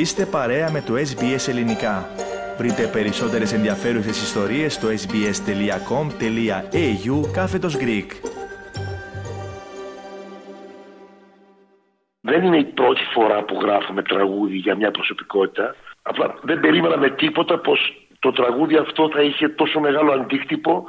Είστε παρέα με το SBS Ελληνικά. Βρείτε περισσότερες ενδιαφέρουσες ιστορίες στο sbs.com.au κάθετος Greek. Δεν είναι η πρώτη φορά που γράφουμε τραγούδι για μια προσωπικότητα. Απλά δεν περίμενα με τίποτα πως το τραγούδι αυτό θα είχε τόσο μεγάλο αντίκτυπο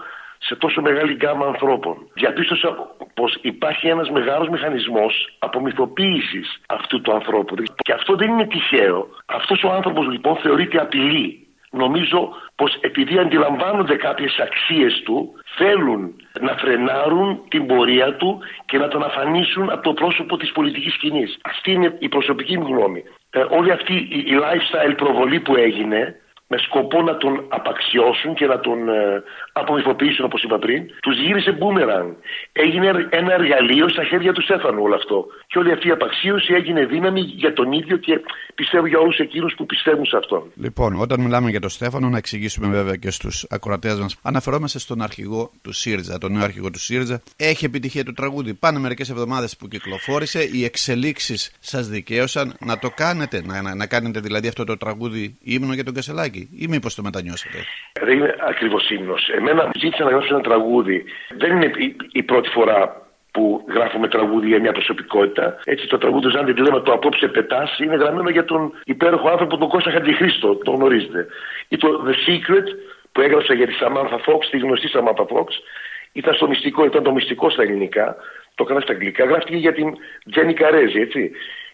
σε τόσο μεγάλη γκάμα ανθρώπων. Διαπίστωσα πως υπάρχει ένας μεγάλος μηχανισμός απομυθοποίησης αυτού του ανθρώπου. Και αυτό δεν είναι τυχαίο. Αυτός ο άνθρωπος λοιπόν θεωρείται απειλή. Νομίζω πως επειδή αντιλαμβάνονται κάποιες αξίες του, θέλουν να φρενάρουν την πορεία του και να τον αφανίσουν από το πρόσωπο της πολιτικής σκηνής. Αυτή είναι η προσωπική μου γνώμη. Ε, όλη αυτή η lifestyle προβολή που έγινε με σκοπό να τον απαξιώσουν και να τον ε, απομυθοποιήσουν όπως είπα πριν, τους γύρισε μπούμεραν. Έγινε ένα εργαλείο στα χέρια του Στέφανου όλο αυτό. Και όλη αυτή η απαξίωση έγινε δύναμη για τον ίδιο και πιστεύω για όλους εκείνους που πιστεύουν σε αυτόν. Λοιπόν, όταν μιλάμε για τον Στέφανο, να εξηγήσουμε βέβαια και στους ακροατές μας. Αναφερόμαστε στον αρχηγό του ΣΥΡΙΖΑ, τον νέο αρχηγό του ΣΥΡΙΖΑ. Έχει επιτυχία το τραγούδι. Πάνε μερικές εβδομάδες που κυκλοφόρησε. Οι εξελίξεις σας δικαίωσαν να το κάνετε, να, να, να κάνετε δηλαδή αυτό το τραγούδι ύμνο για τον Κασελάκη ή μήπως το μετανιώσατε; Δεν είναι ακριβώς ύμνος. Εμένα ζήτησα να γράψω ένα τραγούδι. Δεν είναι η, πρώτη φορά που γράφουμε τραγούδι για μια προσωπικότητα. Έτσι το τραγούδι του Ζάντι λέμε το απόψε πετάς είναι γραμμένο για τον υπέροχο άνθρωπο τον Κώστα Χαντιχρίστο. Το γνωρίζετε. Ή το The Secret που έγραψα για τη Samantha Fox, τη γνωστή Samantha Fox. Ήταν στο μυστικό, ήταν το μυστικό στα ελληνικά. Το έκανα στα αγγλικά. Γράφτηκε για την Τζένι Καρέζη, έτσι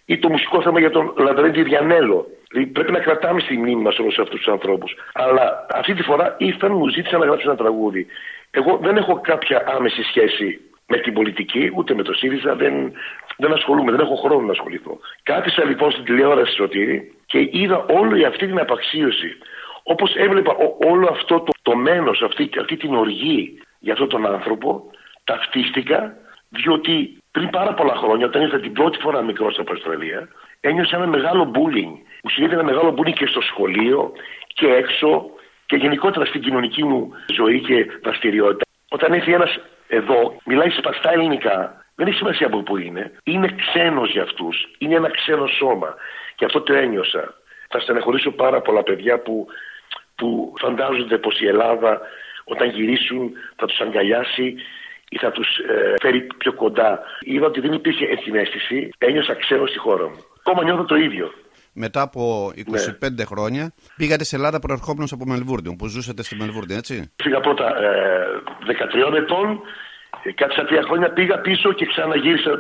ή το μουσικό θέμα για τον Λαντρέντι Διανέλο. Δηλαδή πρέπει να κρατάμε στη μνήμη μας όλους αυτούς τους ανθρώπους. Αλλά αυτή τη φορά ήρθαν, μου ζήτησαν να γράψω ένα τραγούδι. Εγώ δεν έχω κάποια άμεση σχέση με την πολιτική, ούτε με το ΣΥΡΙΖΑ, δεν, δεν ασχολούμαι, δεν έχω χρόνο να ασχοληθώ. Κάθισα λοιπόν στην τηλεόραση Σωτήρη και είδα όλη αυτή την απαξίωση. Όπως έβλεπα όλο αυτό το, το μένος, αυτή, αυτή την οργή για αυτόν τον άνθρωπο, ταυτίστηκα διότι πριν πάρα πολλά χρόνια, όταν ήρθα την πρώτη φορά μικρός από Αυστραλία, ένιωσα ένα μεγάλο bullying. Μου συνέβη ένα μεγάλο bullying και στο σχολείο και έξω και γενικότερα στην κοινωνική μου ζωή και δραστηριότητα. Όταν έρθει ένας εδώ, μιλάει σπαστά ελληνικά, δεν έχει σημασία από πού είναι. Είναι ξένος για αυτούς. Είναι ένα ξένο σώμα. Και αυτό το ένιωσα. Θα στεναχωρήσω πάρα πολλά παιδιά που, που φαντάζονται πως η Ελλάδα όταν γυρίσουν θα τους αγκαλιάσει ή θα τους ε, φέρει πιο κοντά. Είδα ότι δεν υπήρχε ενσυναίσθηση, ένιωσα ξένο στη χώρα μου. Ακόμα νιώθω το ίδιο. Μετά από 25 ναι. χρόνια πήγατε σε Ελλάδα προερχόμενος από Μελβούρνιο, που ζούσατε στη Μελβούρνη, έτσι; Πήγα πρώτα ε, 13 ετών, ε, κάτσα τρία χρόνια πήγα πίσω και ξαναγύρισα 25.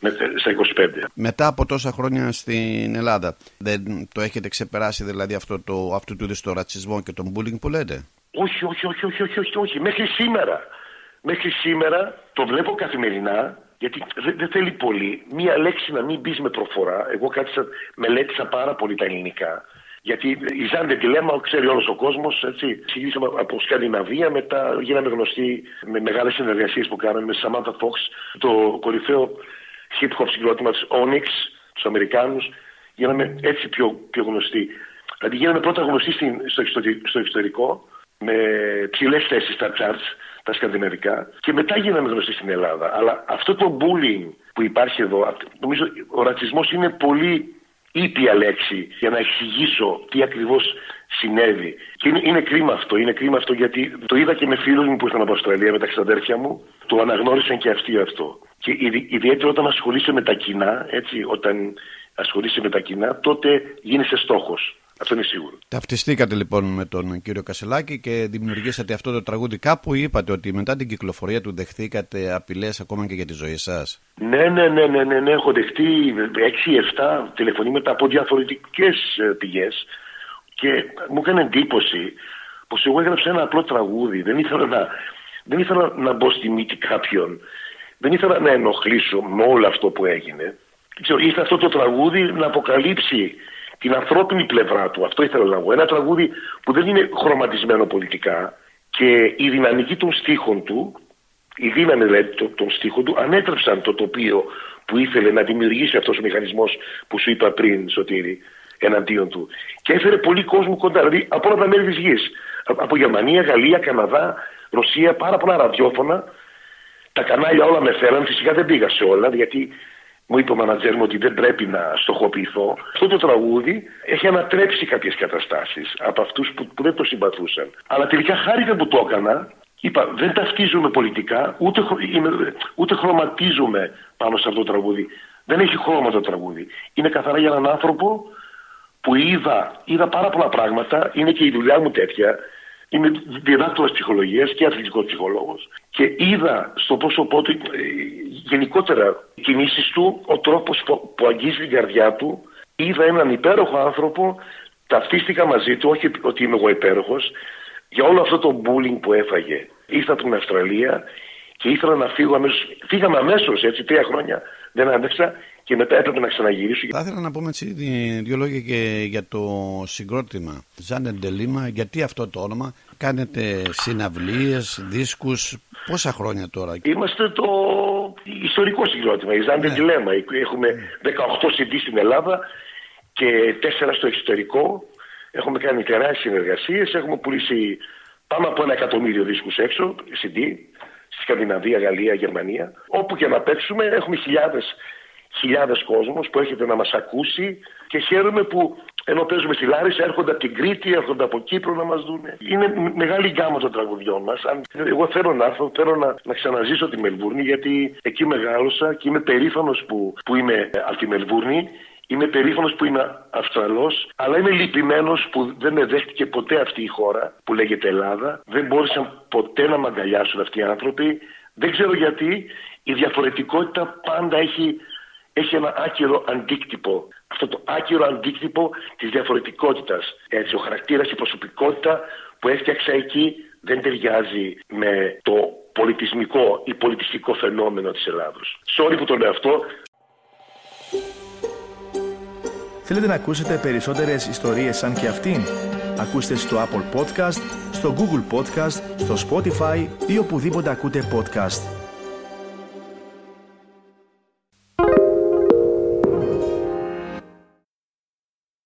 Ε, στα 25. Μετά από τόσα χρόνια στην Ελλάδα, δεν το έχετε ξεπεράσει δηλαδή αυτό το, αυτού του είδους το ρατσισμό και τον bullying που λέτε; Όχι, όχι, όχι, όχι, όχι, όχι, όχι. Μέχρι σήμερα. Μέχρι σήμερα το βλέπω καθημερινά γιατί δεν θέλει πολύ μία λέξη να μην μπεις με προφορά. Εγώ κάτσα, μελέτησα πάρα πολύ τα ελληνικά. Γιατί η Ζάντε τη λέμε, ξέρει όλος ο κόσμος. Ξεκινήσαμε από Σκανδιναβία, μετά γίναμε γνωστοί με μεγάλες συνεργασίες που κάναμε με Samantha Fox, το κορυφαίο hip hop συγκρότημα της Onyx, τους Αμερικάνους. Γίναμε έτσι πιο, πιο γνωστοί. Δηλαδή γίναμε πρώτα γνωστοί στο εξωτερικό με ψηλές θέσεις στα charts, τα σκανδιναβικά, και μετά γίναμε γνωστοί στην Ελλάδα. Αλλά αυτό το bullying που υπάρχει εδώ, νομίζω ο ρατσισμός είναι πολύ ήπια λέξη για να εξηγήσω τι ακριβώς συνέβη. Και είναι, είναι κρίμα αυτό. Είναι κρίμα αυτό γιατί το είδα και με φίλους μου που ήρθαν από Αυστραλία, με τα ξαδέρφια μου, το αναγνώρισαν και αυτοί αυτό. Και ιδιαίτερα όταν ασχολείσαι με τα κοινά, έτσι, όταν ασχολείσαι με τα κοινά, τότε γίνεσαι στόχος. Αυτό είναι σίγουρο. Ταυτιστήκατε λοιπόν με τον κύριο Κασελάκη και δημιουργήσατε αυτό το τραγούδι. Κάπου είπατε ότι μετά την κυκλοφορία του δεχθήκατε απειλές ακόμα και για τη ζωή σας. Ναι, ναι, ναι, ναι, ναι, ναι. Έχω δεχτεί 6-7 τηλεφωνήματα από διαφορετικές ε, πηγές και μου έκανε εντύπωση πως εγώ έγραψα ένα απλό τραγούδι. Δεν ήθελα να, δεν ήθελα να μπω στη μύτη κάποιον. Δεν ήθελα να ενοχλήσω με όλο αυτό που έγινε. Ήρθε αυτό το τραγούδι να αποκαλύψει την ανθρώπινη πλευρά του. Αυτό ήθελα να πω. Ένα τραγούδι που δεν είναι χρωματισμένο πολιτικά και η δυναμική των στίχων του, η δύναμη δηλαδή των στίχων του, ανέτρεψαν το τοπίο που ήθελε να δημιουργήσει αυτός ο μηχανισμός που σου είπα πριν, Σωτήρη, εναντίον του. Και έφερε πολύ κόσμο κοντά, δηλαδή από όλα τα μέρη της γης. Από Γερμανία, Γαλλία, Καναδά, Ρωσία, πάρα πολλά ραδιόφωνα. Τα κανάλια όλα με θέλαν. Φυσικά δεν πήγα σε όλα, γιατί μου είπε ο μανατζέρ μου ότι δεν πρέπει να στοχοποιηθώ. Αυτό το τραγούδι έχει ανατρέψει κάποιες καταστάσεις από αυτούς που, που δεν το συμπαθούσαν. Αλλά τελικά χάρηκα που το έκανα. Είπα, δεν ταυτίζομαι πολιτικά, ούτε, ούτε χρωματίζομαι πάνω σε αυτό το τραγούδι. Δεν έχει χρώμα το τραγούδι. Είναι καθαρά για έναν άνθρωπο που είδα, είδα πάρα πολλά πράγματα. Είναι και η δουλειά μου τέτοια. Είμαι διδάκτορας ψυχολογίας και αθλητικός ψυχολόγος. Και είδα στο πρόσωπό του ε, γενικότερα οι κινήσεις του, ο τρόπος που αγγίζει την καρδιά του. Είδα έναν υπέροχο άνθρωπο, ταυτίστηκα μαζί του, όχι ότι είμαι εγώ υπέροχος, για όλο αυτό το bullying που έφαγε. Ήρθα από την Αυστραλία και ήθελα να φύγω αμέσως. Φύγαμε αμέσως έτσι, τρία χρόνια δεν άντεξα και μετά έπρεπε να ξαναγυρίσω. Θα ήθελα να πούμε έτσι δύο λόγια και για το συγκρότημα Ζάνεν Ντελίμα. Γιατί αυτό το όνομα, κάνετε συναυλίες, δίσκους, πόσα χρόνια τώρα; Είμαστε το ιστορικό συγκρότημα, η Ζάνεν ναι. Ντελέμα. Έχουμε 18 CD στην Ελλάδα και 4 στο εξωτερικό. Έχουμε κάνει τεράστιες συνεργασίες, έχουμε πουλήσει πάνω από ένα εκατομμύριο δίσκους έξω, CD, στη Σκανδιναβία, Γαλλία, Γερμανία. Όπου και να παίξουμε έχουμε χιλιάδες χιλιάδες κόσμος που έχετε να μας ακούσει και χαίρομαι που ενώ παίζουμε στη Λάρισα έρχονται από την Κρήτη, έρχονται από Κύπρο να μας δούνε. Είναι μεγάλη γκάμα των τραγουδιών μας. Εγώ θέλω να έρθω, θέλω να, να ξαναζήσω τη Μελβούρνη γιατί εκεί μεγάλωσα και είμαι περήφανος που, που είμαι από τη Μελβούρνη. Είμαι περήφανος που είμαι Αυστραλός, αλλά είμαι λυπημένος που δεν με δέχτηκε ποτέ αυτή η χώρα που λέγεται Ελλάδα. Δεν μπόρεσαν ποτέ να με αγκαλιάσουν αυτοί οι άνθρωποι. Δεν ξέρω γιατί η διαφορετικότητα πάντα έχει έχει ένα άκυρο αντίκτυπο. Αυτό το άκυρο αντίκτυπο της διαφορετικότητας. Έτσι, ο χαρακτήρας, η προσωπικότητα που έφτιαξα εκεί δεν ταιριάζει με το πολιτισμικό ή πολιτιστικό φαινόμενο της Ελλάδος. Sorry που το λέω αυτό. Θέλετε να ακούσετε περισσότερες ιστορίες σαν και αυτήν; Ακούστε στο Apple Podcast, στο Google Podcast, στο Spotify ή οπουδήποτε ακούτε podcast.